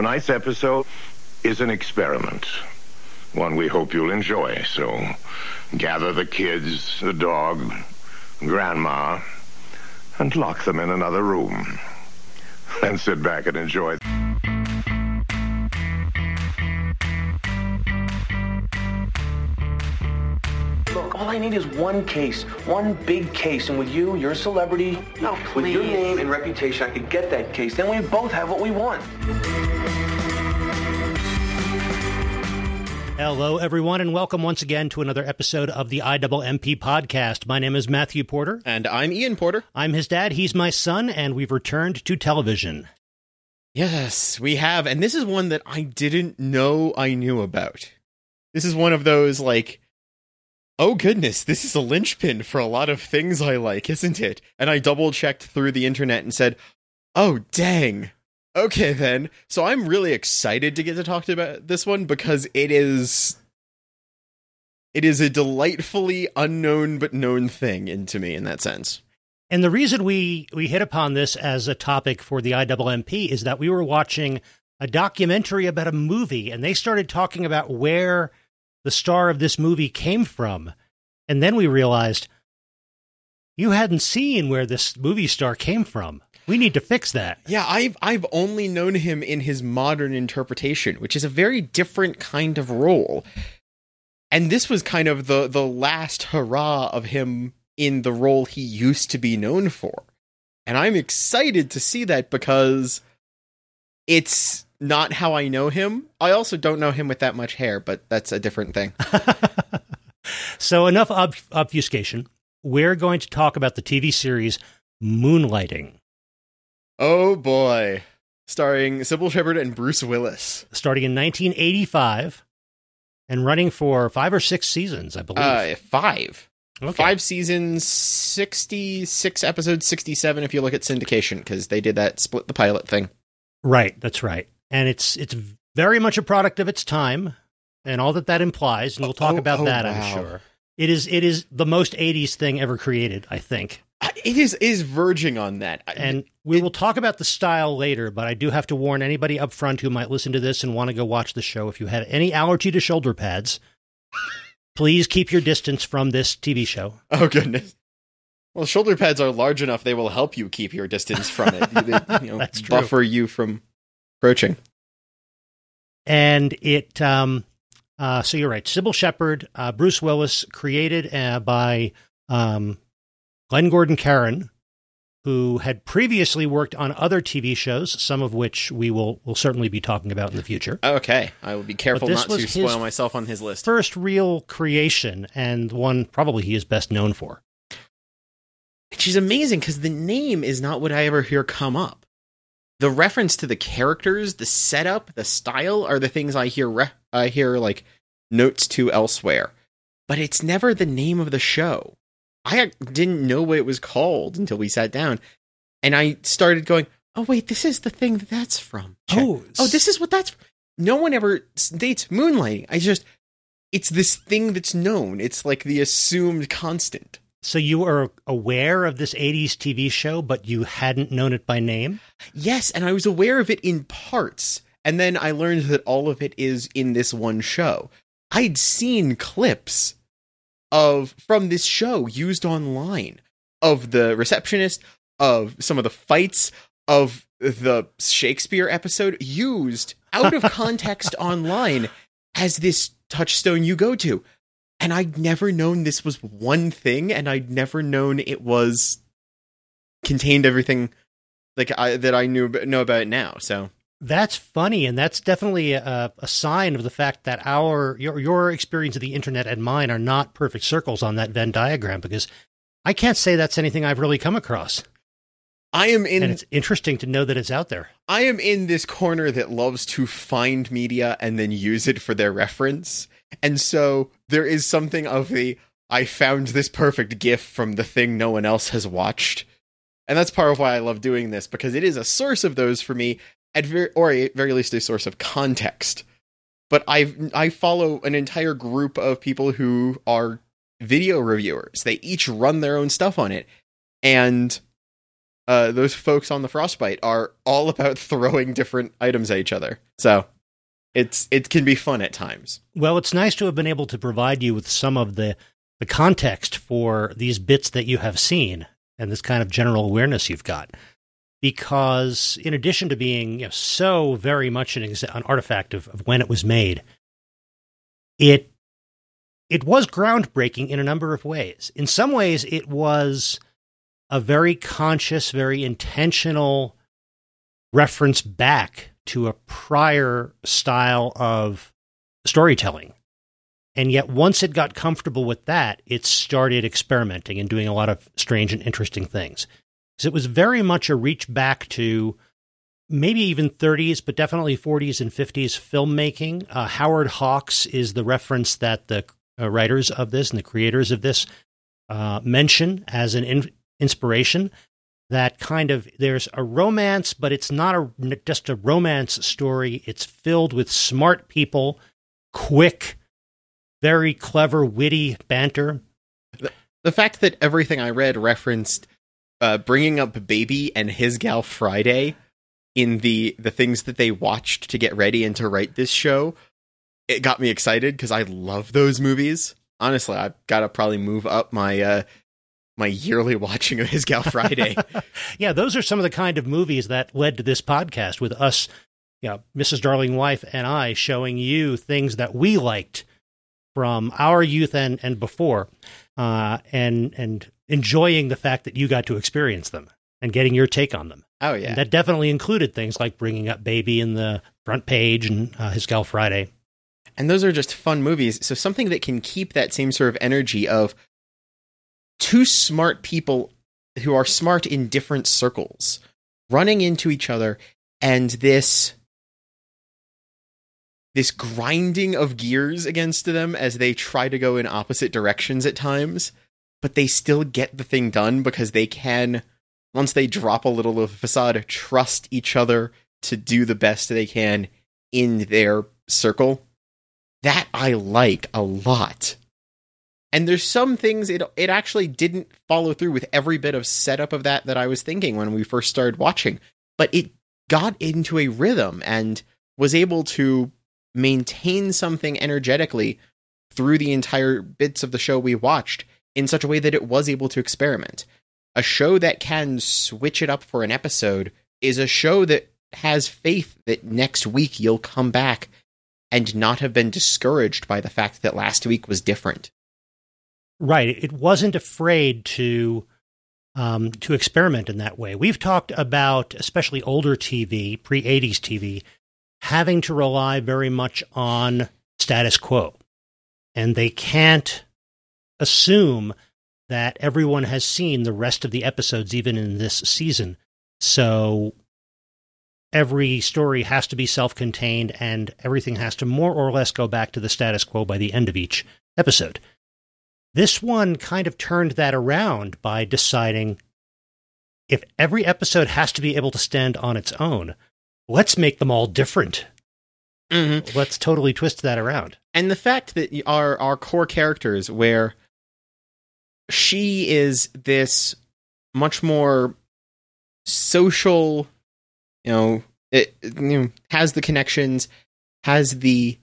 Tonight's episode is an experiment, one we hope you'll enjoy. So gather the kids, the dog, grandma, and lock them in another room. Then sit back and enjoy. Look, all I need is one case, one big case, and with you, you're a celebrity. No, With your please. name and reputation, I could get that case. Then we both have what we want. Hello, everyone, and welcome once again to another episode of the IWMP podcast. My name is Matthew Porter. And I'm Ian Porter. I'm his dad, he's my son, and we've returned to television. Yes, we have. And this is one that I didn't know I knew about. This is one of those, like, oh goodness, this is a linchpin for a lot of things I like, isn't it? And I double checked through the internet and said, oh dang. Okay then. So I'm really excited to get to talk about this one because it is. It is a delightfully unknown but known thing into me in that sense. And the reason we, we hit upon this as a topic for the IWMP is that we were watching a documentary about a movie, and they started talking about where the star of this movie came from. And then we realized you hadn't seen where this movie star came from. We need to fix that. Yeah, I've I've only known him in his modern interpretation, which is a very different kind of role. And this was kind of the the last hurrah of him in the role he used to be known for. And I'm excited to see that because it's not how I know him. I also don't know him with that much hair, but that's a different thing. so enough ob- obfuscation. We're going to talk about the TV series Moonlighting, oh boy. Starring Cybill Shepherd and Bruce Willis. starting in 1985 and running for five or six seasons, I believe. Uh, five. Okay. Five seasons, 66 episodes, 67 if you look at syndication, because they did that split the pilot thing. Right, that's right. And it's it's very much a product of its time and all that that implies, and we'll talk Oh, about oh, that, wow. I'm sure. It is it is the most 80s thing ever created, I think. It is is verging on that. And we will talk about the style later, but I do have to warn anybody up front who might listen to this and want to go watch the show if you have any allergy to shoulder pads, please keep your distance from this TV show. oh, goodness. Well, shoulder pads are large enough, they will help you keep your distance from it. They, you know, That's true. buffer you from approaching. and it um uh so you're right cybill shepherd uh bruce willis created uh, by um glenn gordon Caron, who had previously worked on other tv shows some of which we will will certainly be talking about in the future Okay, I will be careful not to spoil myself on his list. first real creation and one probably he is best known for She's amazing because the name is not what I ever hear come up. The reference to the characters, the setup, the style are the things I hear. Re- I hear like notes to elsewhere, but it's never the name of the show. I didn't know what it was called until we sat down, and I started going, "Oh wait, this is the thing that that's from." Check. Oh, oh, this is what that's. No one ever dates moonlighting. I just, it's this thing that's known. It's like the assumed constant. so you are aware of this 80s tv show but you hadn't known it by name Yes, and I was aware of it in parts. And then I learned that all of it is in this one show. I'd seen clips of from this show used online of the receptionist, of some of the fights, of the Shakespeare episode used out of context online as this touchstone you go to. And I'd never known this was one thing, and I'd never known it was contained everything like I, that I knew know about it now. So That's funny, and that's definitely a, a sign of the fact that our your your experience of the internet and mine are not perfect circles on that Venn diagram. Because I can't say that's anything I've really come across, I am in and it's interesting to know that it's out there. I am in this corner that loves to find media and then use it for their reference. And so there is something of the I found this perfect gif from the thing no one else has watched. And that's part of why I love doing this because it is a source of those for me at very, or at very least a source of context. But I I follow an entire group of people who are video reviewers. They each run their own stuff on it. And uh, those folks on the frostbite are all about throwing different items at each other. So it's it can be fun at times. Well, it's nice to have been able to provide you with some of the the context for these bits that you have seen and this kind of general awareness you've got. Because in addition to being you know, so very much an, exa- an artifact of, of when it was made, it it was groundbreaking in a number of ways. In some ways, it was a very conscious, very intentional reference back to a prior style of storytelling. And yet, once it got comfortable with that, it started experimenting and doing a lot of strange and interesting things. So it was very much a reach back to maybe even 30s, but definitely 40s and 50s filmmaking. Uh, Howard Hawks is the reference that the uh, writers of this and the creators of this uh, mention as an in- inspiration. That kind of there's a romance, but it's not a just a romance story. It's filled with smart people, quick, very clever, witty banter. The fact that everything I read referenced uh, bringing up Baby and his gal Friday in the the things that they watched to get ready and to write this show, it got me excited because I love those movies. Honestly, I've got to probably move up my uh, my yearly watching of his gal Friday. yeah, those are some of the kind of movies that led to this podcast with us, you know, Mrs. Darling Wife and I showing you things that we liked from our youth and, and before, uh, and and enjoying the fact that you got to experience them and getting your take on them. Oh yeah, and that definitely included things like bringing up Baby in the front page and uh, His Gal Friday. And those are just fun movies. So something that can keep that same sort of energy of two smart people who are smart in different circles running into each other and this this grinding of gears against them as they try to go in opposite directions at times but they still get the thing done because they can once they drop a little of the facade trust each other to do the best they can in their circle. That i like a lot. And there's some things it it actually didn't follow through with every bit of setup of that that I was thinking when we first started watching, but it got into a rhythm and was able to maintain something energetically through the entire bits of the show we watched in such a way that it was able to experiment. A show that can switch it up for an episode is a show that has faith that next week you'll come back and not have been discouraged by the fact that last week was different. Right. It wasn't afraid to um, to experiment in that way. We've talked about, especially older TV, pre 80s TV, having to rely very much on status quo. And they can't assume that everyone has seen the rest of the episodes, even in this season. So every story has to be self contained and everything has to more or less go back to the status quo by the end of each episode. This one kind of turned that around by deciding if every episode has to be able to stand on its own, let's make them all different. Mm-hmm. Let's totally twist that around. And the fact that our our core characters, where she is this much more social, you know, it you know, has the connections, has the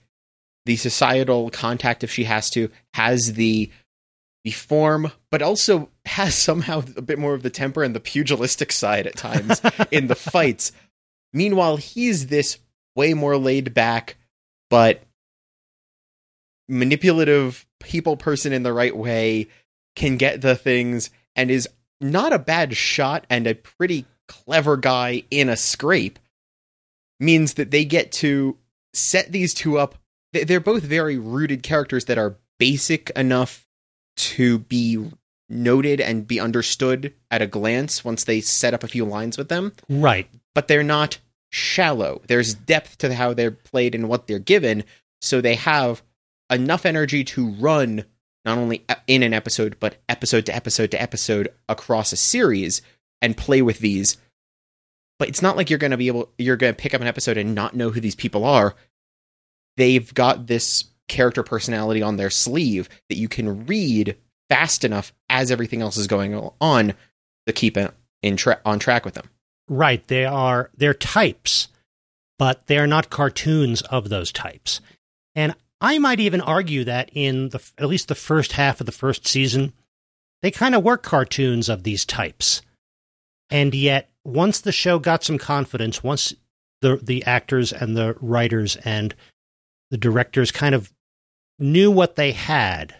the societal contact if she has to, has the the form, but also has somehow a bit more of the temper and the pugilistic side at times in the fights. Meanwhile, he's this way more laid back, but manipulative people person in the right way, can get the things, and is not a bad shot and a pretty clever guy in a scrape. Means that they get to set these two up. They're both very rooted characters that are basic enough to be noted and be understood at a glance once they set up a few lines with them. Right. But they're not shallow. There's depth to how they're played and what they're given, so they have enough energy to run not only in an episode but episode to episode to episode across a series and play with these. But it's not like you're going to be able you're going to pick up an episode and not know who these people are. They've got this character personality on their sleeve that you can read fast enough as everything else is going on to keep it in tra- on track with them. Right. They are they're types, but they're not cartoons of those types. And I might even argue that in the at least the first half of the first season, they kind of were cartoons of these types. And yet, once the show got some confidence, once the the actors and the writers and the directors kind of knew what they had,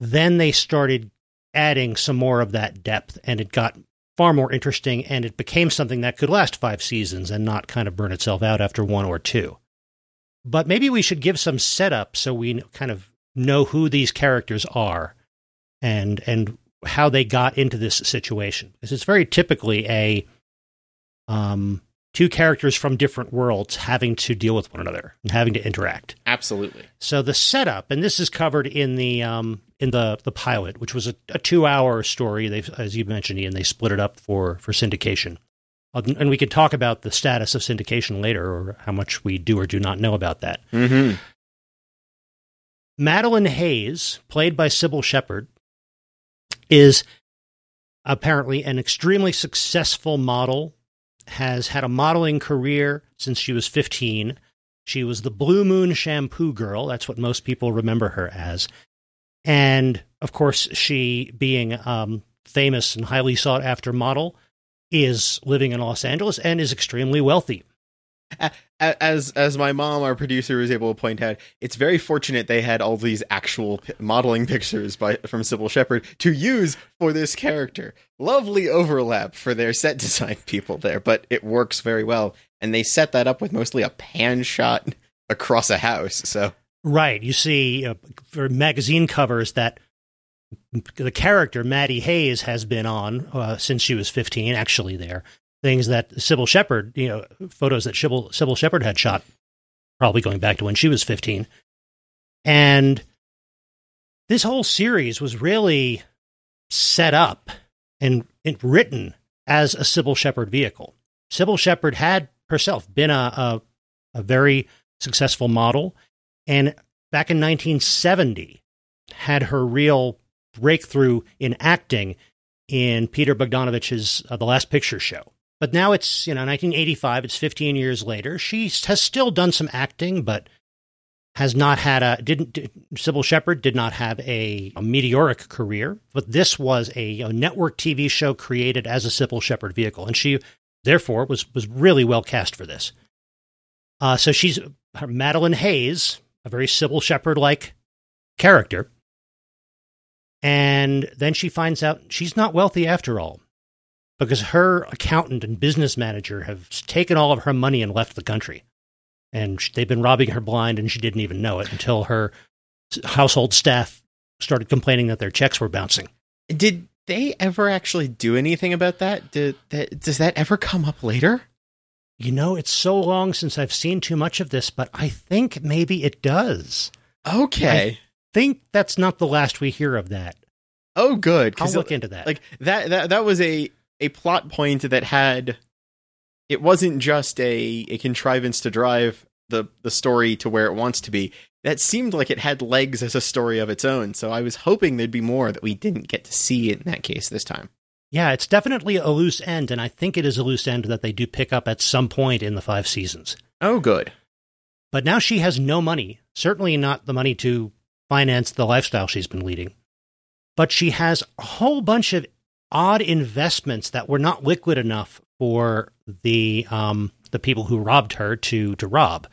then they started adding some more of that depth, and it got far more interesting, and it became something that could last five seasons and not kind of burn itself out after one or two. But maybe we should give some setup so we kind of know who these characters are and and how they got into this situation. Because it's very typically a um, two characters from different worlds having to deal with one another and having to interact. Absolutely. So the setup, and this is covered in the um, in the the pilot, which was a, a two hour story. They, as you mentioned, Ian, they split it up for for syndication, and we could talk about the status of syndication later, or how much we do or do not know about that. Mm-hmm. Madeline Hayes, played by Cybill Shepherd, is apparently an extremely successful model, has had a modeling career since she was 15. She was the Blue Moon shampoo girl. That's what most people remember her as. And of course, she, being um, famous and highly sought after model, is living in Los Angeles and is extremely wealthy. As as my mom, our producer, was able to point out, it's very fortunate they had all these actual modeling pictures by from Cybill Shepherd to use for this character. Lovely overlap for their set design people there, but it works very well. And they set that up with mostly a pan shot across a house. So Right. You see uh, for magazine covers that the character Maddie Hayes has been on uh, since she was 15. Actually, there things that Cybill Shepherd, you know, photos that Cybill Cybill Shepherd had shot, probably going back to when she was 15. And this whole series was really set up and, and written as a Cybill Shepherd vehicle. Cybill Shepherd had herself been a, a, a very successful model, and back in 1970 had her real breakthrough in acting in Peter Bogdanovich's uh, The Last Picture Show. But now it's, you know, 1985, it's 15 years later. She has still done some acting, but has not had a, didn't, did, Cybill Shepherd did not have a, a, meteoric career, but this was a, a network TV show created as a Cybill Shepherd vehicle. And she, therefore, was, was really well cast for this. Uh, so she's Madeline Hayes, a very Cybill Shepherd like character. And then she finds out she's not wealthy after all because her accountant and business manager have taken all of her money and left the country. And they've been robbing her blind, and she didn't even know it until her household staff started complaining that their checks were bouncing. Did they ever actually do anything about that? Did that does that ever come up later? You know, it's so long since I've seen too much of this, but I think maybe it does. Okay. Think that's not the last we hear of that. Oh, good. I'll look into that. Like that, that, that was a a plot point that had it wasn't just a, a contrivance to drive the the story to where it wants to be. That seemed like it had legs as a story of its own. So I was hoping there'd be more that we didn't get to see in that case this time. Yeah, it's definitely a loose end, and I think it is a loose end that they do pick up at some point in the five seasons. Oh, good. But now she has no money, certainly not the money to finance the lifestyle she's been leading. But she has a whole bunch of odd investments that were not liquid enough for the um, the people who robbed her to to rob.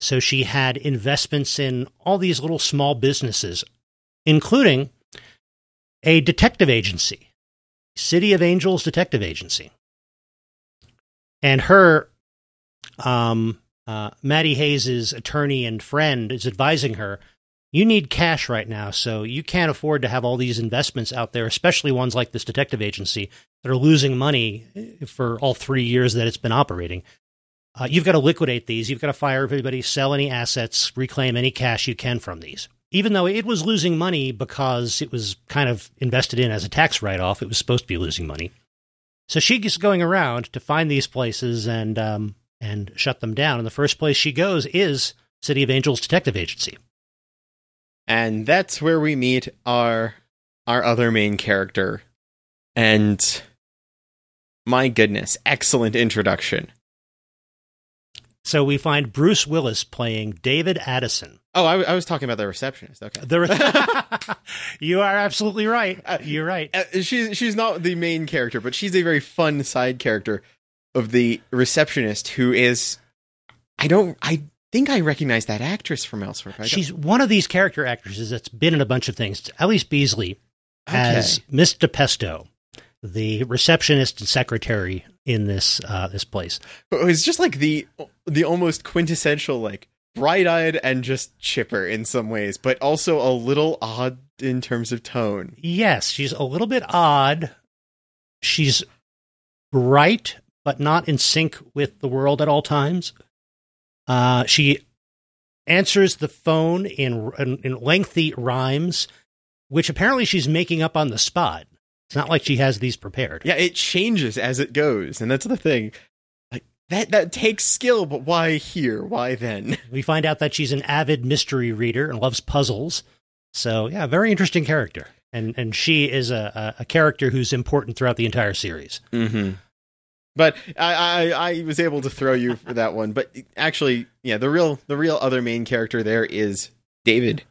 So she had investments in all these little small businesses, including a detective agency, City of Angels Detective Agency. And her, um, uh, Maddie Hayes's attorney and friend is advising her you need cash right now, so you can't afford to have all these investments out there, especially ones like this detective agency that are losing money for all three years that it's been operating. Uh, you've got to liquidate these. You've got to fire everybody, sell any assets, reclaim any cash you can from these. Even though it was losing money because it was kind of invested in as a tax write off, it was supposed to be losing money. So she's just going around to find these places and um, and shut them down. And the first place she goes is City of Angels Detective Agency and that's where we meet our our other main character and My goodness, excellent introduction. So we find Bruce Willis playing David Addison. Oh, I, I was talking about the receptionist. Okay. The you are absolutely right. You're right. Uh, she's she's not the main character, but she's a very fun side character of the receptionist who is I don't I think I recognize that actress from elsewhere. She's one of these character actresses that's been in a bunch of things. Elise Beasley as Miss DiPesto, the receptionist and secretary in this uh, this place. it's just like the the almost quintessential like bright-eyed and just chipper in some ways, but also a little odd in terms of tone. Yes, she's a little bit odd. She's bright, but not in sync with the world at all times. Uh, she answers the phone in, in, in lengthy rhymes, which apparently she's making up on the spot. It's not like she has these prepared. Yeah, it changes as it goes, and that's the thing. Like that that takes skill, but why here? Why then? We find out that she's an avid mystery reader and loves puzzles. So, yeah, very interesting character. And and she is a, a, a character who's important throughout the entire series. Mm-hmm. But I, I I was able to throw you for that one. But actually, yeah, the real the real other main character there is David,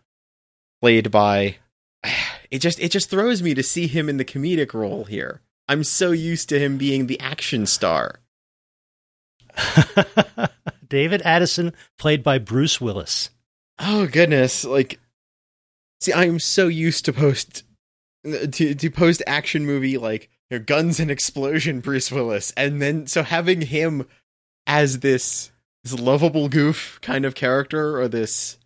played by. It just it just throws me to see him in the comedic role here. I'm so used to him being the action star. David Addison, played by Bruce Willis. Oh goodness! Like, see, I'm so used to post to to post action movie like you know, guns and explosion Bruce Willis, and then so having him as this this lovable goof kind of character, or this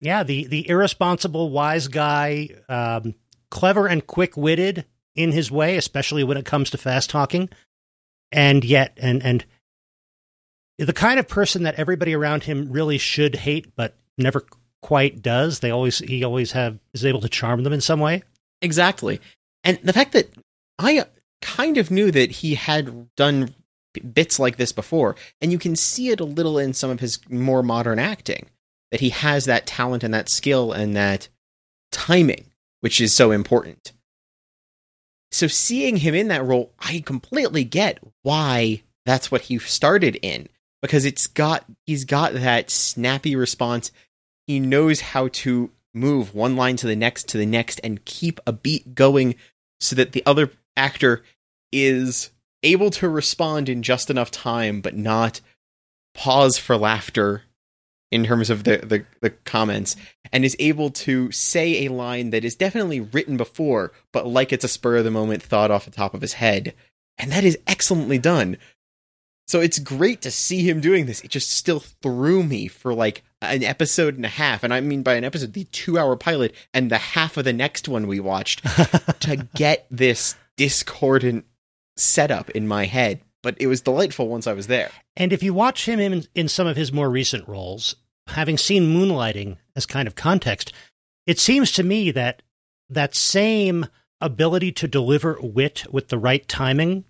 Yeah, the the irresponsible wise guy, um, clever and quick witted in his way, especially when it comes to fast talking, and yet and and the kind of person that everybody around him really should hate, but never quite does. They always he always have is able to charm them in some way. exactly, and the fact that I kind of knew that he had done bits like this before, and you can see it a little in some of his more modern acting that he has that talent and that skill and that timing, which is so important. So seeing him in that role, I completely get why that's what he started in because it's got he's got that snappy response. He knows how to move one line to the next to the next and keep a beat going so that the other actor is able to respond in just enough time but not pause for laughter in terms of the, the, the comments and is able to say a line that is definitely written before but like it's a spur of the moment thought off the top of his head. And that is excellently done. So it's great to see him doing this. It just still threw me for like an episode and a half and i mean by an episode the two hour pilot and the half of the next one we watched to get this discordant setup in my head but it was delightful once i was there And if you watch him in, in some of his more recent roles, having seen Moonlighting as kind of context, it seems to me that that same ability to deliver wit with the right timing,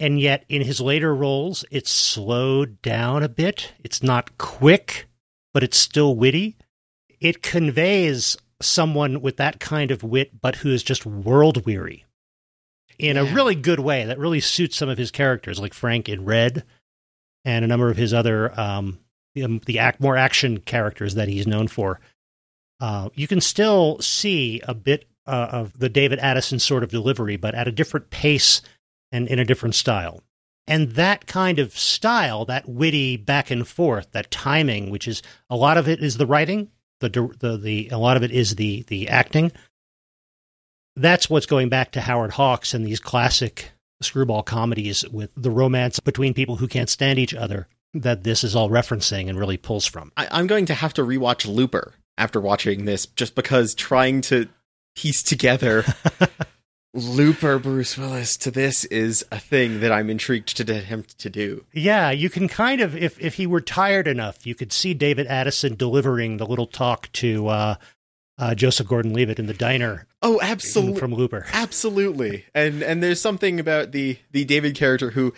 and yet in his later roles, it's slowed down a bit. It's not quick, but it's still witty. It conveys someone with that kind of wit, but who is just world weary in a really good way that really suits some of his characters, like Frank in Red and a number of his other um, the, the act more action characters that he's known for. Uh, you can still see a bit uh, of the David Addison sort of delivery, but at a different pace and in a different style. And that kind of style, that witty back and forth, that timing, which is a lot of it is the writing, the the the a lot of it is the the acting. That's what's going back to Howard Hawks and these classic screwball comedies with the romance between people who can't stand each other that this is all referencing and really pulls from. I, I'm going to have to rewatch Looper after watching this, just because trying to piece together Looper Bruce Willis to this is a thing that I'm intrigued to attempt to do. Yeah, you can kind of if if he were tired enough, you could see David Addison delivering the little talk to uh, uh, Joseph Gordon-Levitt in the diner Oh, absolutely, from Looper. absolutely. And and there's something about the the David character who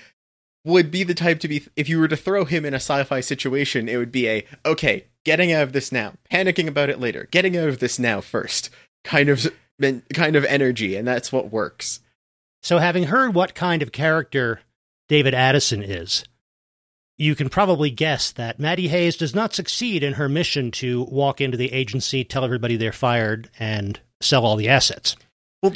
would be the type to be if you were to throw him in a sci-fi situation, it would be a okay, getting out of this now, panicking about it later, getting out of this now first kind of kind of energy, and that's what works. So, having heard what kind of character David Addison is, you can probably guess that Maddie Hayes does not succeed in her mission to walk into the agency, tell everybody they're fired, and sell all the assets. Well,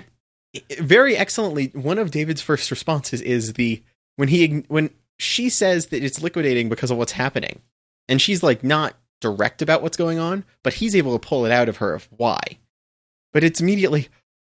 very excellently, one of David's first responses is the when he when she says that it's liquidating because of what's happening, and she's like not direct about what's going on, but he's able to pull it out of her of why. But it's immediately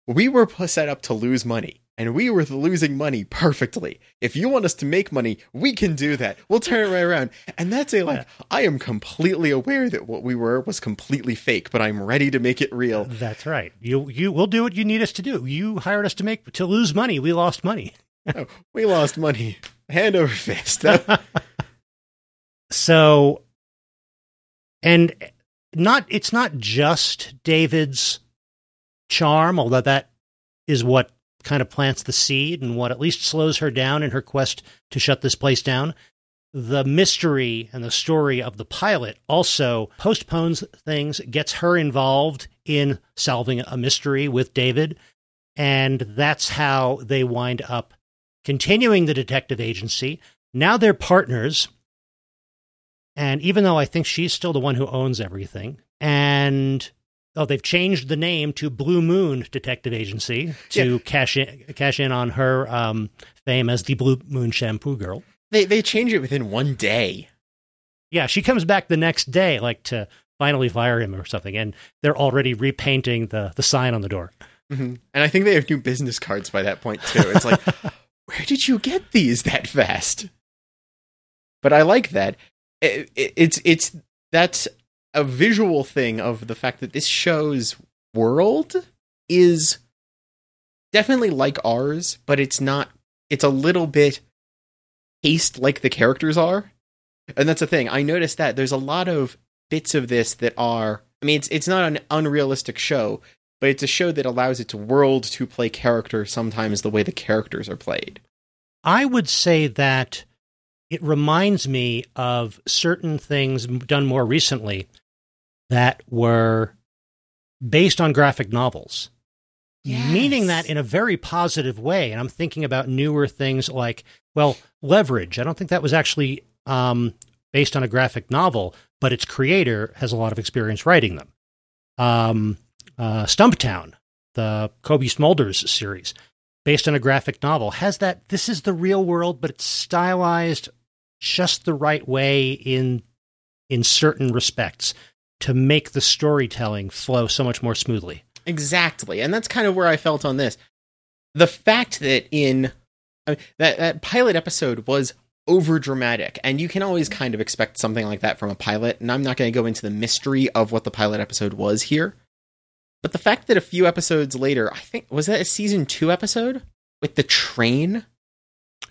we were set up to lose money and we were losing money perfectly. If you want us to make money, we can do that. We'll turn it right around. And that's a like, I am completely aware that what we were was completely fake, but I'm ready to make it real. That's right. You you will do what you need us to do. You hired us to make to lose money. We lost money. oh, we lost money. Hand over fist. so and not it's not just David's charm, although that is what kind of plants the seed and what at least slows her down in her quest to shut this place down. The mystery and the story of the pilot also postpones things, gets her involved in solving a mystery with David. And that's how they wind up continuing the detective agency. Now they're partners. And even though I think she's still the one who owns everything, and Oh, they've changed the name to Blue Moon Detective Agency to yeah. cash in cash in on her um, fame as the Blue Moon Shampoo Girl. They they change it within one day. Yeah, she comes back the next day, like to finally fire him or something, and they're already repainting the the sign on the door. Mm-hmm. And I think they have new business cards by that point too. It's like, where did you get these that fast? But I like that. It, it, it's it's that's a visual thing of the fact that this show's world is definitely like ours, but it's not. It's a little bit paced like the characters are, and that's the thing. I noticed that there's a lot of bits of this that are. I mean, it's it's not an unrealistic show, but it's a show that allows its world to play character sometimes the way the characters are played. I would say that it reminds me of certain things done more recently that were based on graphic novels. Yes. Meaning that in a very positive way. And I'm thinking about newer things like, well, Leverage. I don't think that was actually um, based on a graphic novel, but its creator has a lot of experience writing them. Um, uh, Stumptown, the Cobie Smulders series, based on a graphic novel, has that. This is the real world, but it's stylized just the right way in in certain respects to make the storytelling flow so much more smoothly. Exactly. And that's kind of where I felt on this. The fact that in I mean, that that pilot episode was over dramatic and you can always kind of expect something like that from a pilot and I'm not going to go into the mystery of what the pilot episode was here. But the fact that a few episodes later, I think was that a season 2 episode with the train?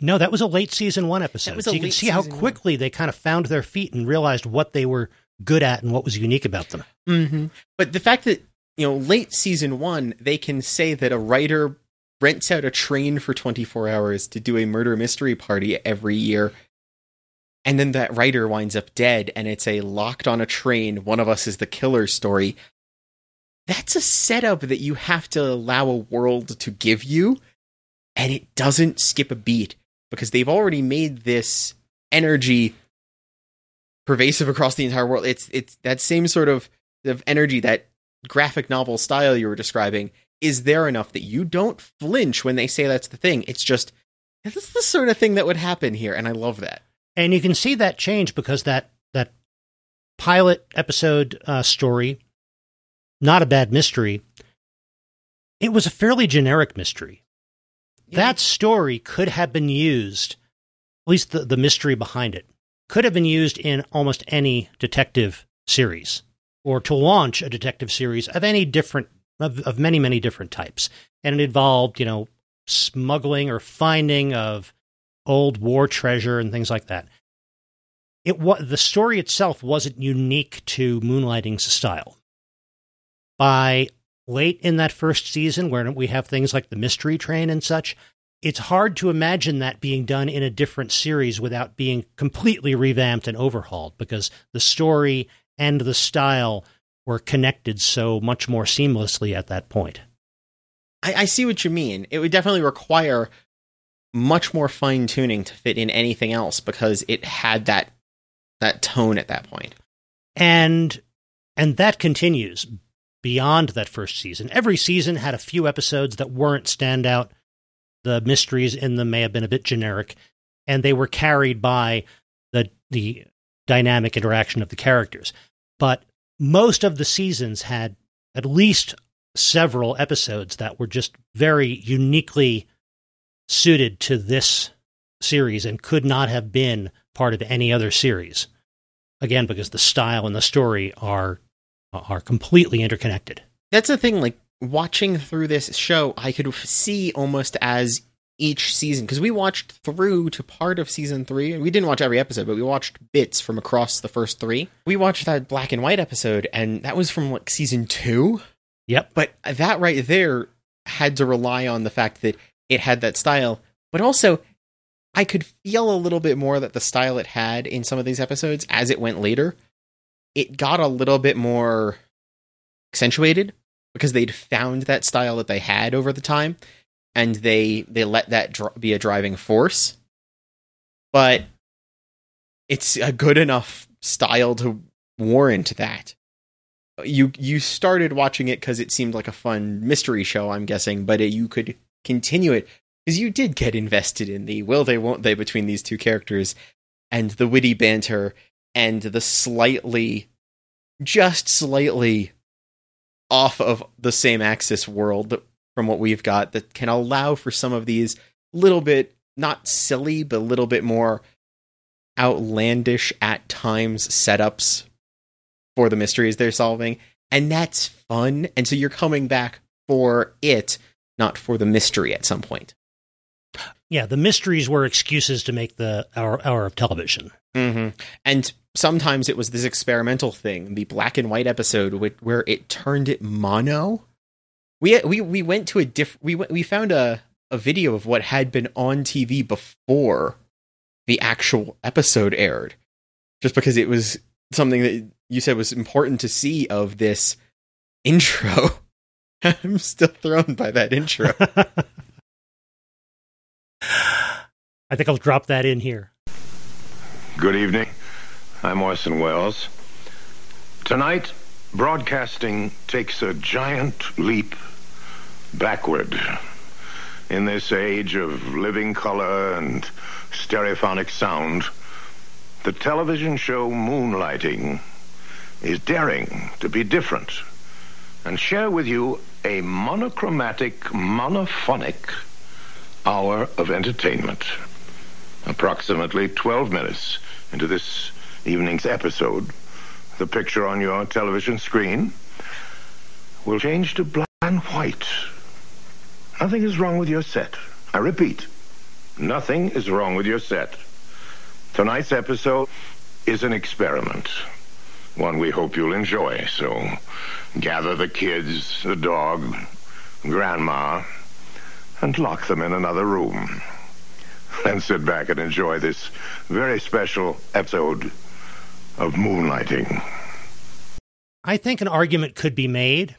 No, that was a late season 1 episode. So you can see how quickly one. they kind of found their feet and realized what they were good at and what was unique about them. Mm-hmm. But the fact that you know late season one, they can say that a writer rents out a train for 24 hours to do a murder mystery party every year. And then that writer winds up dead, and it's a locked on a train, one of us is the killer story. That's a setup that you have to allow a world to give you, and it doesn't skip a beat because they've already made this energy pervasive across the entire world. It's it's that same sort of of energy, that graphic novel style you were describing, is there enough that you don't flinch when they say that's the thing. It's just that's the sort of thing that would happen here, and I love that. And you can see that change because that that pilot episode uh, story, not a bad mystery. It was a fairly generic mystery. Yeah. That story could have been used, at least the, the mystery behind it, could have been used in almost any detective series or to launch a detective series of any different of, of many many different types. And it involved you know smuggling or finding of old war treasure and things like that. It was the story itself wasn't unique to moonlighting's style. By late in that first season where we have things like the mystery train and such it's hard to imagine that being done in a different series without being completely revamped and overhauled because the story and the style were connected so much more seamlessly at that point. I, I see what you mean. It would definitely require much more fine tuning to fit in anything else because it had that that tone at that point. And and that continues beyond that first season. Every season had a few episodes that weren't standout. The mysteries in them may have been a bit generic, and they were carried by the the dynamic interaction of the characters. But most of the seasons had at least several episodes that were just very uniquely suited to this series and could not have been part of any other series. Again, because the style and the story are are completely interconnected. That's the thing. Like watching through this show, I could see almost as each season because we watched through to part of season three. We didn't watch every episode, but we watched bits from across the first three. We watched that black and white episode, and that was from like season two. Yep. But that right there had to rely on the fact that it had that style, but also I could feel a little bit more that the style it had in some of these episodes as it went later, it got a little bit more accentuated because they'd found that style that they had over the time and they they let that dr- be a driving force. But it's a good enough style to warrant that. You you started watching it because it seemed like a fun mystery show, I'm guessing, but it, you could continue it because you did get invested in the will they won't they between these two characters and the witty banter and the slightly just slightly off of the same axis world from what we've got that can allow for some of these little bit not silly but a little bit more outlandish at times setups for the mysteries they're solving. And that's fun. And so you're coming back for it not for the mystery at some point Yeah, the mysteries were excuses to make the hour hour of television. Mm-hmm. And sometimes it was this experimental thing, the black and white episode, wh- where it turned it mono. We we we went to a diff. We went, we found a a video of what had been on TV before the actual episode aired, just because it was something that you said was important to see of this intro. I'm still thrown by that intro. I think I'll drop that in here. Good evening. I'm Orson Welles. Tonight, broadcasting takes a giant leap backward. In this age of living color and stereophonic sound, the television show Moonlighting is daring to be different and share with you a monochromatic, monophonic hour of entertainment. Approximately 12 minutes into this evening's episode, the picture on your television screen will change to black and white. Nothing is wrong with your set. I repeat, nothing is wrong with your set. Tonight's episode is an experiment, one we hope you'll enjoy. So gather the kids, the dog, grandma, and lock them in another room. And sit back and enjoy this very special episode of Moonlighting. I think an argument could be made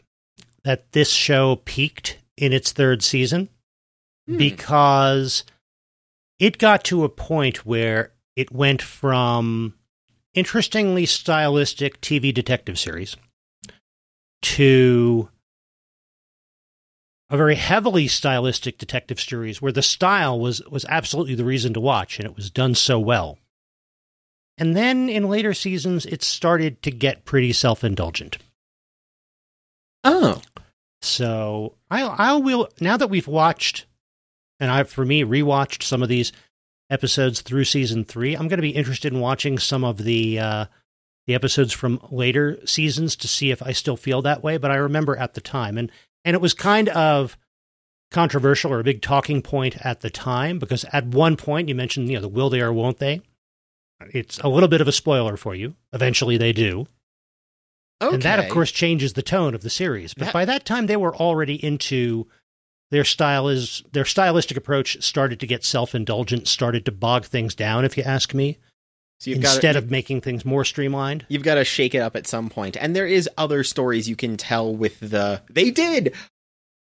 that this show peaked in its third season hmm. because it got to a point where it went from interestingly stylistic TV detective series to a very heavily stylistic detective series where the style was was absolutely the reason to watch and it was done so well. And then in later seasons it started to get pretty self-indulgent. oh, So I I will now that we've watched and I for me rewatched some of these episodes through season 3, I'm going to be interested in watching some of the uh the episodes from later seasons to see if I still feel that way, but I remember at the time and and it was kind of controversial or a big talking point at the time because at one point you mentioned you know the will they or won't they. It's a little bit of a spoiler for you. Eventually they do. Okay. and that of course changes the tone of the series. But That- by that time they were already into their style is their stylistic approach started to get self-indulgent started to bog things down if you ask me so instead got of making things more streamlined you've got to shake it up at some point. and there is other stories you can tell with the they did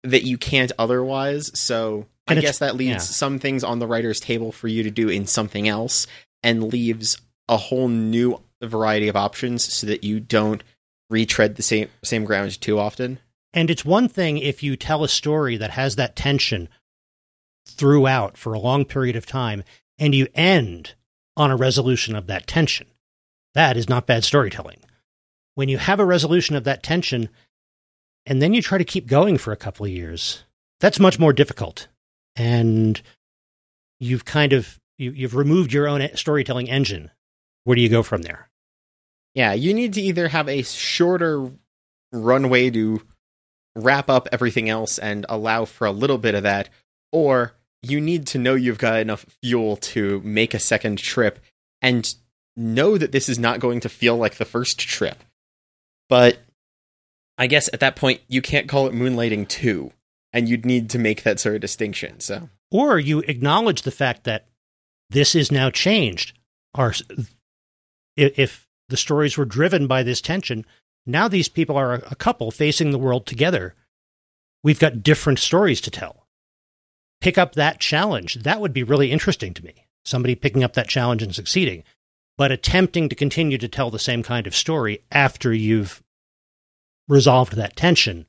that you can't otherwise so I And it's- guess that leaves yeah. some things on the writer's table for you to do in something else and leaves a whole new variety of options so that you don't retread the same same ground too often. And it's one thing if you tell a story that has that tension throughout for a long period of time and you end on a resolution of that tension. That is not bad storytelling. When you have a resolution of that tension and then you try to keep going for a couple of years, that's much more difficult. And you've kind of you, you've removed your own storytelling engine. Where do you go from there? Yeah, you need to either have a shorter runway to wrap up everything else and allow for a little bit of that, or you need to know you've got enough fuel to make a second trip and know that this is not going to feel like the first trip. But I guess at that point, you can't call it Moonlighting 2, and you'd need to make that sort of distinction. So, or you acknowledge the fact that this is now changed. Our, if, the stories were driven by this tension, now these people are a couple facing the world together. We've got different stories to tell. Pick up that challenge. That would be really interesting to me. Somebody picking up that challenge and succeeding, but attempting to continue to tell the same kind of story after you've resolved that tension.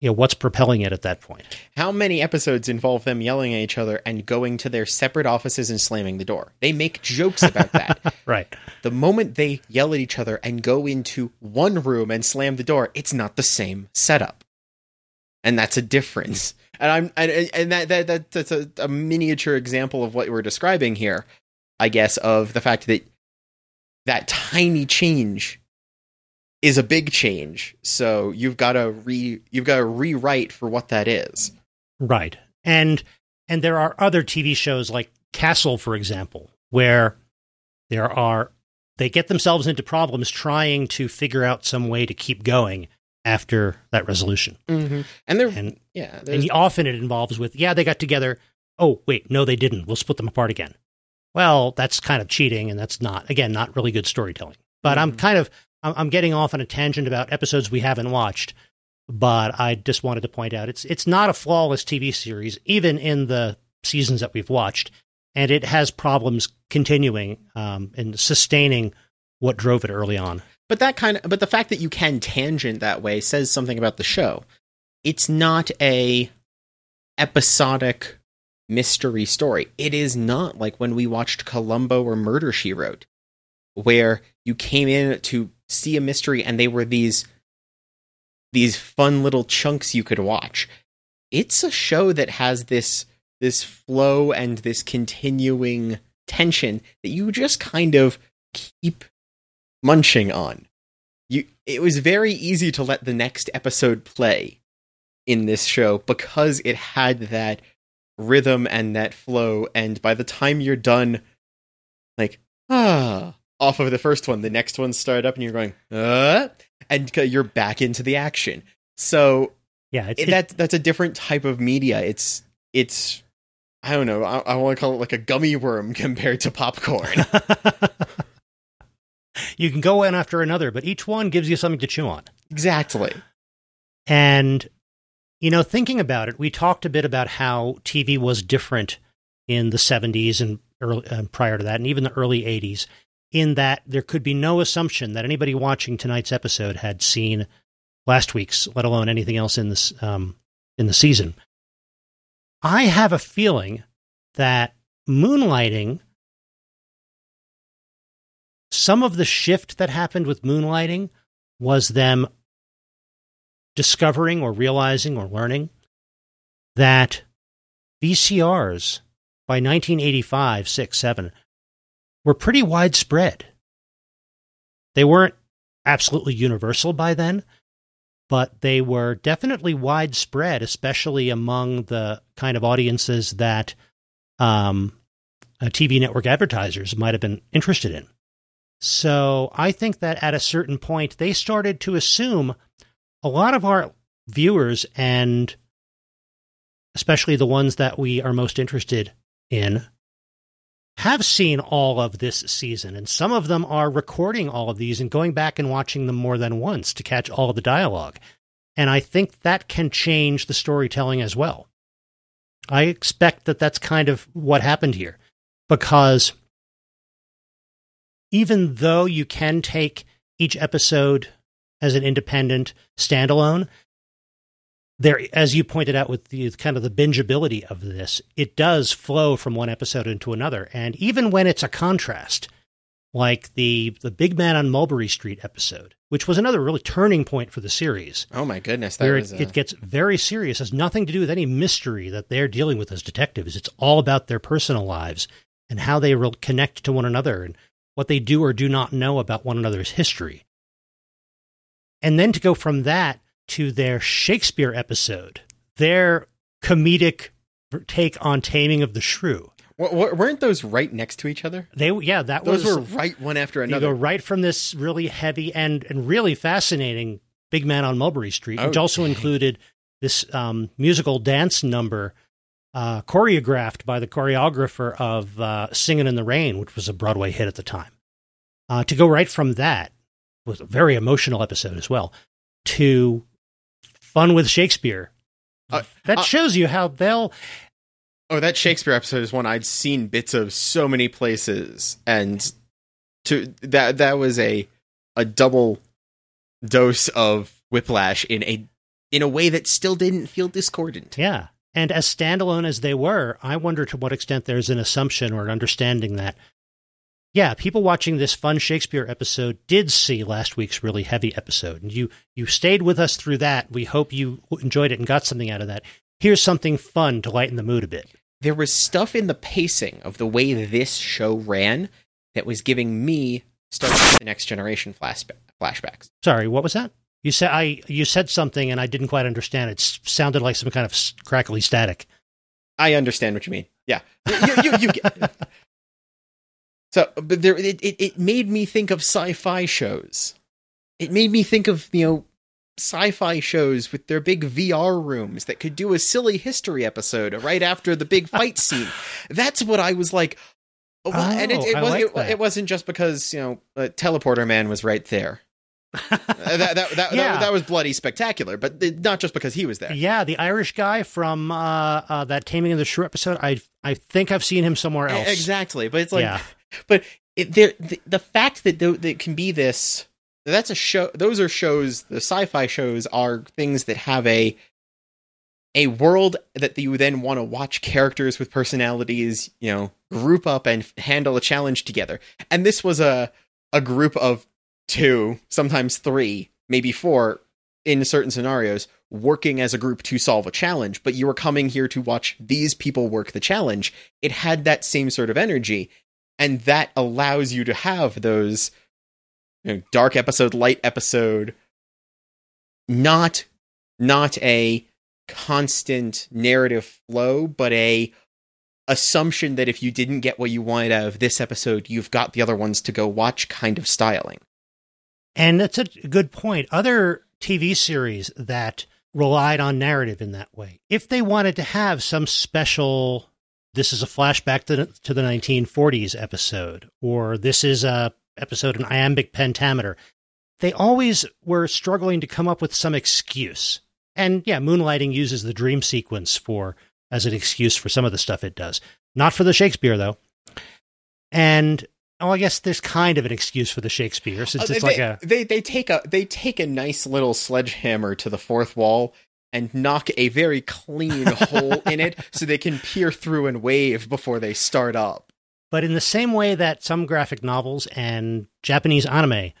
You know, what's propelling it at that point? how many episodes involve them yelling at each other and going to their separate offices and slamming the door? They make jokes about that. Right. the moment they yell at each other and go into one room and slam the door, it's not the same setup. And that's a difference. And I'm and, and that, that, that that's a, a miniature example of what we're describing here, I guess, of the fact that that tiny change is a big change. So you've got to re you've got to rewrite for what that is. Right. And and there are other TV shows like Castle, for example, where there are they get themselves into problems trying to figure out some way to keep going after that resolution. Mm-hmm. And they're And yeah, and often it involves with, yeah, they got together. Oh, wait, no, they didn't. We'll split them apart again. Well, that's kind of cheating, and that's not again not really good storytelling. But I'm Mhm. kind of I'm, I'm getting off on a tangent about episodes we haven't watched. But I just wanted to point out it's it's not a flawless TV series, even in the seasons that we've watched, and it has problems continuing um, and sustaining what drove it early on. But that kind of but the fact that you can tangent that way says something about the show. It's not a episodic mystery story. It is not like when we watched Columbo or Murder She Wrote, where you came in to see a mystery and they were these these fun little chunks you could watch. It's a show that has this this flow and this continuing tension that you just kind of keep munching on. You it was very easy to let the next episode play in this show because it had that rhythm and that flow and by the time you're done like ah off of the first one the next one started up and you're going uh? and you're back into the action. So Yeah, it's, it, that that's a different type of media. It's it's i don't know i, I want to call it like a gummy worm compared to popcorn you can go one after another, but each one gives you something to chew on. exactly And, you know, thinking about it, we talked a bit about how TV was different in the 70s and early, uh, prior to that, and even the early 80s, in that there could be no assumption that anybody watching tonight's episode had seen last week's, let alone anything else in this um, in the season. I have a feeling that moonlighting, some of the shift that happened with moonlighting was them discovering or realizing or learning that VCRs by 1985, 6, 7 were pretty widespread. They weren't absolutely universal by then, but they were definitely widespread, especially among the kind of audiences that um, uh, TV network advertisers might have been interested in. So I think that at a certain point, they started to assume a lot of our viewers and especially the ones that we are most interested in have seen all of this season. And some of them are recording all of these and going back and watching them more than once to catch all the dialogue. And i think that can change the storytelling as well. I expect that that's kind of what happened here because even though you can take each episode as an independent standalone, there, as you pointed out with the kind of the bingeability of this, it does flow from one episode into another. And even when it's a contrast, like the the Big Man on Mulberry Street episode, which was another really turning point for the series. Oh my goodness, that it, a- uh, it gets very serious. It has nothing to do with any mystery that they're dealing with as detectives. It's all about their personal lives and how they re- connect to one another and what they do or do not know about one another's history. And then to go from that to their Shakespeare episode, their comedic take on Taming of the Shrew. W- weren't those right next to each other? They yeah, that Those was were right one after another. you go right from this really heavy and and really fascinating Big Man on Mulberry Street, which Oh, also dang. included this um, musical dance number uh, choreographed by the choreographer of uh, "Singing in the Rain," which was a Broadway hit at the time. Uh, to go right from that was a very emotional episode as well to fun with Shakespeare. Uh, that uh, shows you how they'll Oh, that Shakespeare episode is one I'd seen bits of so many places, and to that that was a a double dose of whiplash in a in a way that still didn't feel discordant. Yeah. And as standalone as they were, I wonder to what extent there's an assumption or an understanding that, yeah, people watching this fun Shakespeare episode did see last week's really heavy episode. And you, you stayed with us through that. We hope you enjoyed it and got something out of that. Here's something fun to lighten the mood a bit. There was stuff in the pacing of the way this show ran that was giving me Star Trek: The Next Generation flashba- flashbacks. Sorry, what was that? You said I you said something and I didn't quite understand. It sounded like some kind of crackly static. I understand what you mean. Yeah, you, you, you get. So, but there, it, it it made me think of sci-fi shows. It made me think of you know sci-fi shows with their big VR rooms that could do a silly history episode right after the big fight scene. That's what I was like. Oh, and it, Oh, it I wasn't. like it wasn't just because you know uh, Teleporter Man was right there. Uh, that, that, that, that, Yeah. that was bloody spectacular, but not just because he was there. Yeah, the Irish guy from uh, uh, that Taming of the Shrew episode. I I think I've seen him somewhere else. Exactly, but it's like yeah. but it, there, the, the fact that there, that can be this that's a show those are shows the sci-fi shows are things that have a a world that you then want to watch characters with personalities you know group up and handle a challenge together and this was a a group of two sometimes three maybe four in certain scenarios working as a group to solve a challenge but you were coming here to watch these people work the challenge. It had that same sort of energy and that allows you to have those you know, dark episode light episode not not a constant narrative flow but a assumption that if you didn't get what you wanted out of this episode you've got the other ones to go watch kind of styling And that's a good point. Other TV series that relied on narrative in that way, if they wanted to have some special, this is a flashback to the, to the 1940s episode, or this is a episode in iambic pentameter, they always were struggling to come up with some excuse. And yeah, Moonlighting uses the dream sequence for as an excuse for some of the stuff it does. Not for the Shakespeare though. And oh, I guess there's kind of an excuse for the Shakespeare since Uh, it's they, like a they they take a they take a nice little sledgehammer to the fourth wall and knock a very clean hole in it so they can peer through and wave before they start up. But in the same way that some graphic novels and Japanese anime,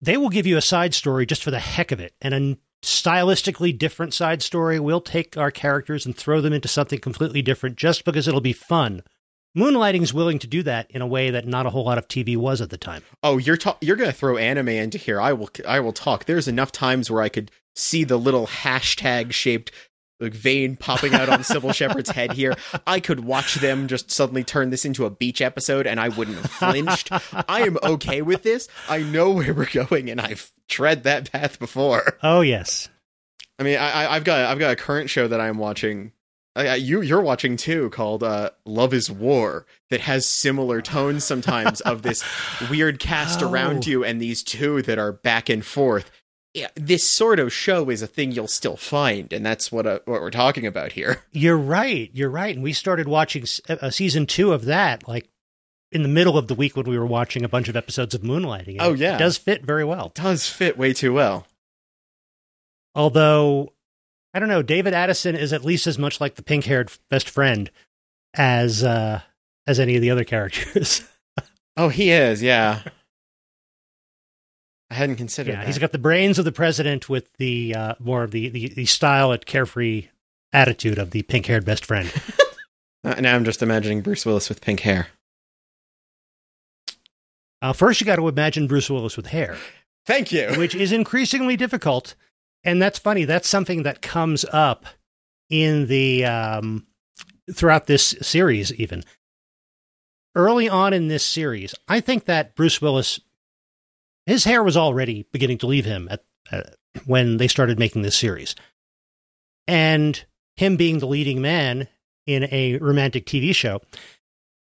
they will give you a side story just for the heck of it. And a stylistically different side story, we'll take our characters and throw them into something completely different just because it'll be fun. Moonlighting's willing to do that in a way that not a whole lot of TV was at the time. Oh, you're ta- you're gonna throw anime into here. I will I will talk. There's enough times where I could see the little hashtag shaped like vein popping out on Cybill Shepherd's head here. I could watch them just suddenly turn this into a beach episode and I wouldn't have flinched. I am okay with this. I know where we're going and I've tread that path before. Oh, yes. I mean, I, I- I've got I've got a current show that I'm watching. Uh, you you're watching too, called uh, "Love Is War," that has similar tones sometimes of this weird cast Oh. around you and these two that are back and forth. yeah, this sort of show is a thing you'll still find, and that's what uh, what we're talking about here. You're right. You're right. And we started watching s- uh, season two of that like in the middle of the week when we were watching a bunch of episodes of Moonlighting. And Oh, it yeah. does fit very well. It does fit way too well. Although I don't know, David Addison is at least as much like the pink-haired best friend as uh as any of the other characters. Oh, he is, yeah. I hadn't considered yeah, that. he's got the brains of the president with the uh more of the the, the style and carefree attitude of the pink-haired best friend. Uh, now I'm just imagining Bruce Willis with pink hair. Uh, first, you got to imagine Bruce Willis with hair. Thank you. which is increasingly difficult. And that's funny. That's something that comes up in the um, throughout this series. Even early on in this series, I think that Bruce Willis, his hair was already beginning to leave him at when they started making this series, and him being the leading man in a romantic TV show.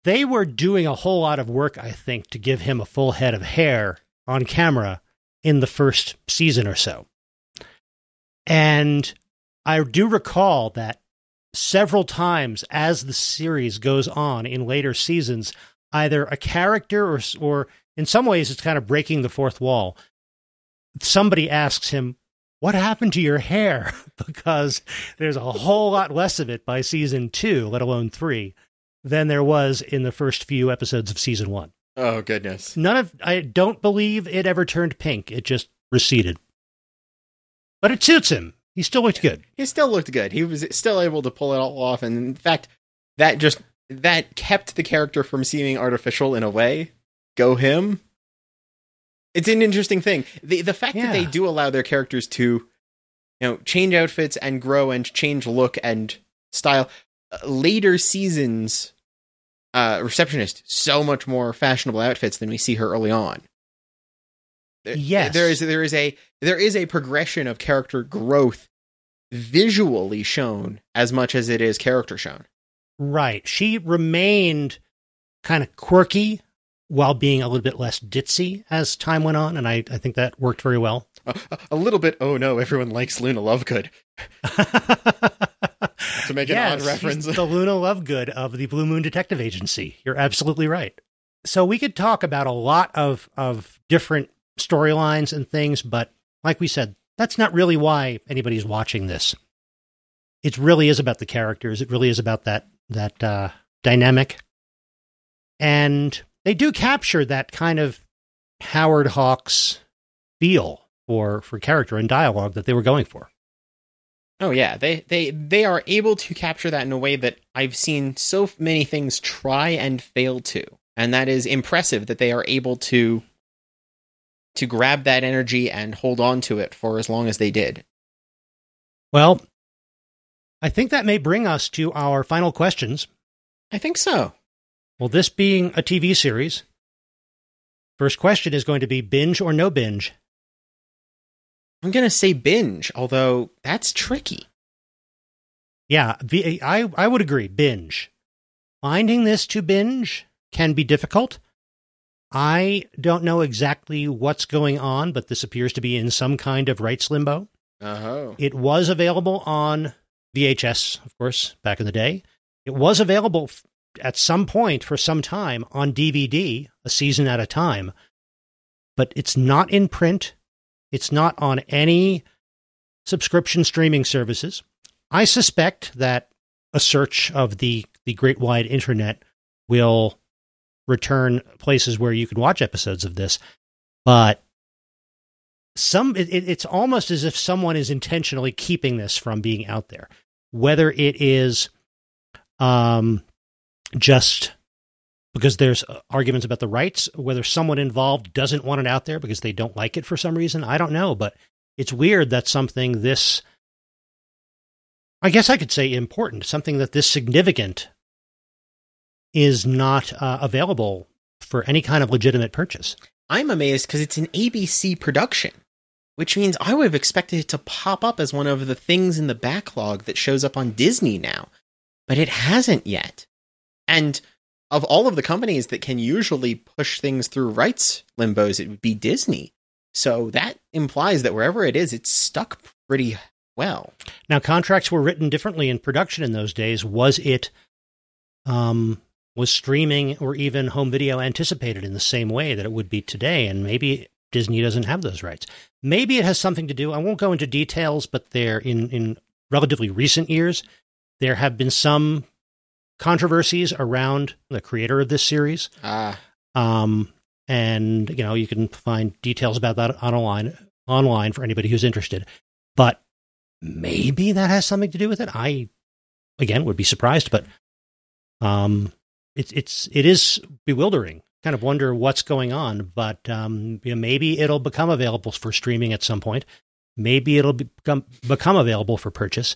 They were doing a whole lot of work, I think, to give him a full head of hair on camera in the first season or so. And I do recall that several times as the series goes on in later seasons, either a character or, or in some ways it's kind of breaking the fourth wall. Somebody asks him, What happened to your hair? because there's a whole lot less of it by season two, let alone three, than there was in the first few episodes of season one. Oh goodness. None of I don't believe it ever turned pink. It just receded. But it suits him. He still looked good. He still looked good. He was still able to pull it all off, and in fact, that just that kept the character from seeming artificial in a way. Go him. It's an interesting thing. The the fact that they do allow their characters to, you know, change outfits and grow and change look and style. Uh, Later seasons, uh, receptionist so much more fashionable outfits than we see her early on. Yes. there is there is a there is a progression of character growth visually shown as much as it is character shown. Right. She remained kind of quirky while being a little bit less ditzy as time went on, and I, I think that worked very well. A, a little bit. Oh no, everyone likes Luna Lovegood. to make an odd reference. the Luna Lovegood of the Blue Moon Detective Agency. You're absolutely right. So we could talk about a lot of of different storylines and things, but like we said, that's not really why anybody's watching this. It really is about the characters. It really is about that that uh, dynamic, and they do capture that kind of Howard Hawks feel for for character and dialogue that they were going for. Oh yeah, they they they are able to capture that in a way that I've seen so many things try and fail to, and that is impressive that they are able to to grab that energy and hold on to it for as long as they did. Well, I think that may bring us to our final questions. I think so. Well, this being a TV series, first question is going to be binge or no binge. I'm gonna say binge, although that's tricky. Yeah, I, I would agree. Binge. Finding this to binge can be difficult. I don't know exactly what's going on, but this appears to be in some kind of rights limbo. Oh, It was available on VHS, of course, back in the day. It was available f- at some point for some time on DVD, a season at a time, but it's not in print. It's not on any subscription streaming services. I suspect that a search of the, the great wide internet will return places where you can watch episodes of this, but some it, it- it's almost as if someone is intentionally keeping this from being out there. Whether it is um just because there's uh, arguments about the rights whether someone involved doesn't want it out there because they don't like it for some reason i don't know but it's weird that something this i guess i could say important something that this significant is not uh, available for any kind of legitimate purchase I'm amazed because it's an ABC production, which means I would have expected it to pop up as one of the things in the backlog that shows up on Disney now, but it hasn't yet. And of all of the companies that can usually push things through rights limbos, it would be Disney. So that implies that wherever it is, it's stuck pretty well. Now, contracts were written differently in production in those days. Was it, um, was streaming or even home video anticipated in the same way that it would be today? And maybe Disney doesn't have those rights. Maybe it has something to do. I won't go into details, but there in in relatively recent years, there have been some controversies around the creator of this series. Ah, Um, and you know you can find details about that online online for anybody who's interested. But maybe that has something to do with it. I again would be surprised, but um, it's it's it is bewildering. Kind of wonder what's going on, but um, you know, maybe it'll become available for streaming at some point. Maybe it'll become become available for purchase.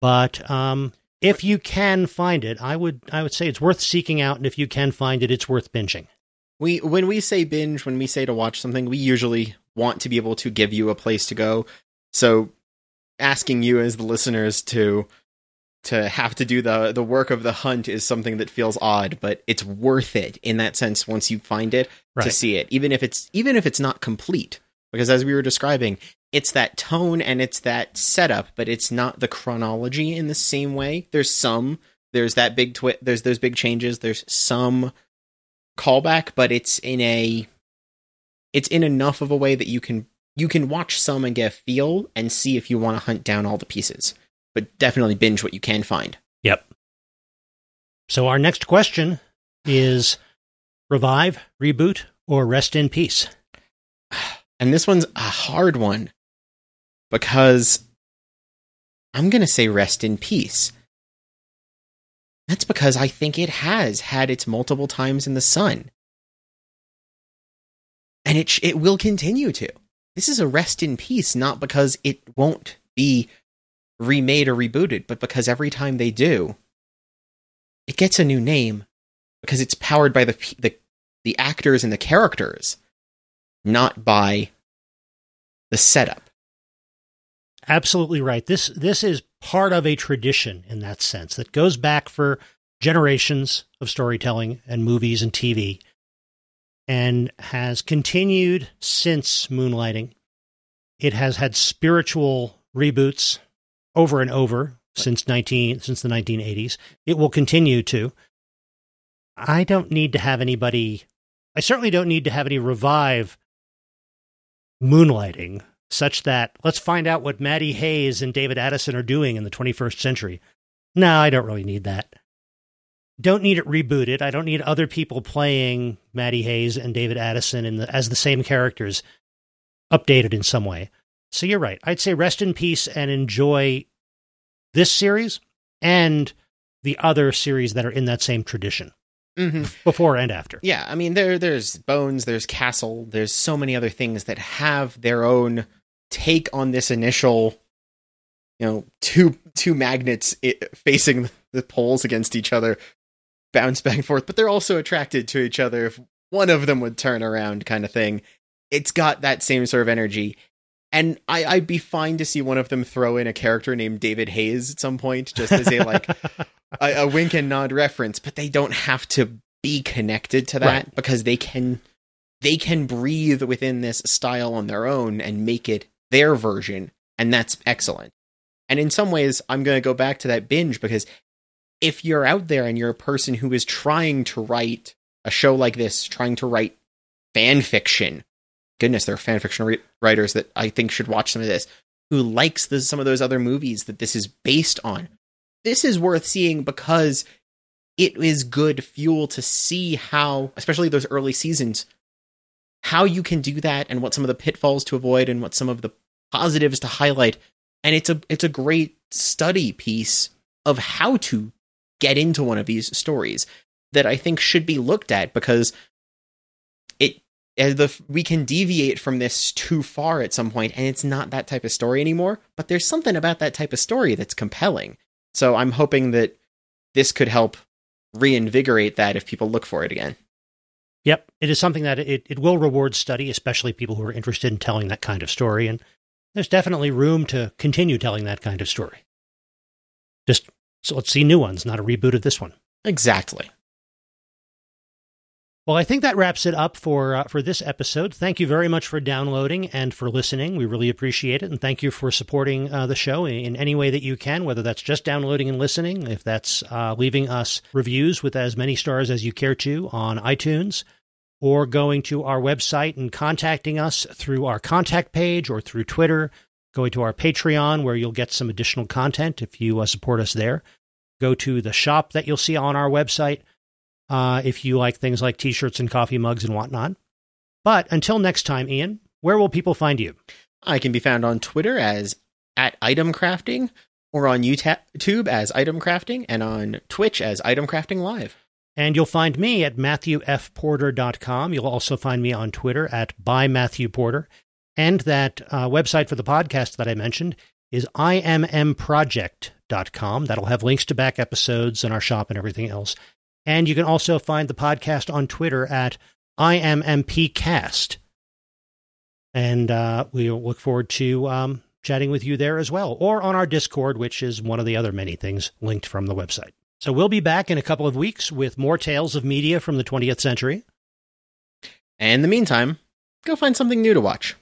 But um, if you can find it, I would I would say it's worth seeking out, and if you can find it, it's worth binging. we when we say binge, when we say to watch something, we usually want to be able to give you a place to go. So, asking you as the listeners to to have to do the the work of the hunt is something that feels odd, but it's worth it in that sense once you find it to see it, even if it's even if it's not complete. Because as we were describing, it's that tone and it's that setup, but it's not the chronology in the same way. There's some, there's that big twi- there's those big changes. There's some callback, but it's in a, it's in enough of a way that you can you can watch some and get a feel and see if you want to hunt down all the pieces. But definitely binge what you can find. Yep. So our next question is revive, reboot, or rest in peace. And this one's a hard one because I'm going to say rest in peace. That's because I think it has had its multiple times in the sun. And it sh- it will continue to. This is a rest in peace not because it won't be remade or rebooted, but because every time they do, it gets a new name because it's powered by the the the actors and the characters not by the setup. Absolutely right. This this is part of a tradition in that sense that goes back for generations of storytelling and movies and TV and has continued since moonlighting. It has had spiritual reboots over and over since 19 since the 1980s. It will continue to. I don't need to have anybody I certainly don't need to have any revive moonlighting such that let's find out what Maddie Hayes and David Addison are doing in the 21st century. No, I don't really need that. Don't need it rebooted. I don't need other people playing Maddie Hayes and David Addison in the, as the same characters updated in some way. So you're right. I'd say rest in peace and enjoy this series and the other series that are in that same tradition Mm-hmm. before and after. Yeah, I mean there there's Bones, there's Castle, there's so many other things that have their own take on this initial you know, two two magnets facing the poles against each other bounce back and forth, but they're also attracted to each other if one of them would turn around kind of thing. It's got that same sort of energy. And I, I'd be fine to see one of them throw in a character named David Hayes at some point, just as a like a, a wink and nod reference, but they don't have to be connected to that Right. because they can they can breathe within this style on their own and make it their version, and that's excellent. And in some ways, I'm going to go back to that binge because if you're out there and you're a person who is trying to write a show like this, trying to write fan fiction, goodness, there are fan fiction re- writers that I think should watch some of this, who likes the, some of those other movies that this is based on. This is worth seeing because it is good fuel to see how, especially those early seasons, how you can do that and what some of the pitfalls to avoid and what some of the positives to highlight. And it's a it's a great study piece of how to get into one of these stories that I think should be looked at because it as the we can deviate from this too far at some point and it's not that type of story anymore but there's something about that type of story that's compelling so i'm hoping that this could help reinvigorate that if people look for it again Yep, it is something that it, it will reward study, especially people who are interested in telling that kind of story. And there's definitely room to continue telling that kind of story. Just so let's see new ones, not a reboot of this one. exactly Well, I think that wraps it up for uh, for this episode. Thank you very much for downloading and for listening. We really appreciate it, and thank you for supporting uh, the show in any way that you can. Whether that's just downloading and listening, if that's uh, leaving us reviews with as many stars as you care to on iTunes, or going to our website and contacting us through our contact page or through Twitter. Going to our Patreon, where you'll get some additional content if you uh, support us there. Go to the shop that you'll see on our website uh, if you like things like t shirts and coffee mugs and whatnot. But until next time, Ian, where will people find you? I can be found on Twitter as at item crafting or on YouTube as itemcrafting and on Twitch as itemcrafting live. And you'll find me at matthewfporter.com. You'll also find me on Twitter at by Matthew Porter. And that uh, website for the podcast that I mentioned is immproject.com. That'll have links to back episodes and our shop and everything else. And you can also find the podcast on Twitter at IMMPcast. And uh, we look forward to um, chatting with you there as well, or on our Discord, which is one of the other many things linked from the website. So we'll be back in a couple of weeks with more tales of media from the 20th century. And in the meantime, go find something new to watch.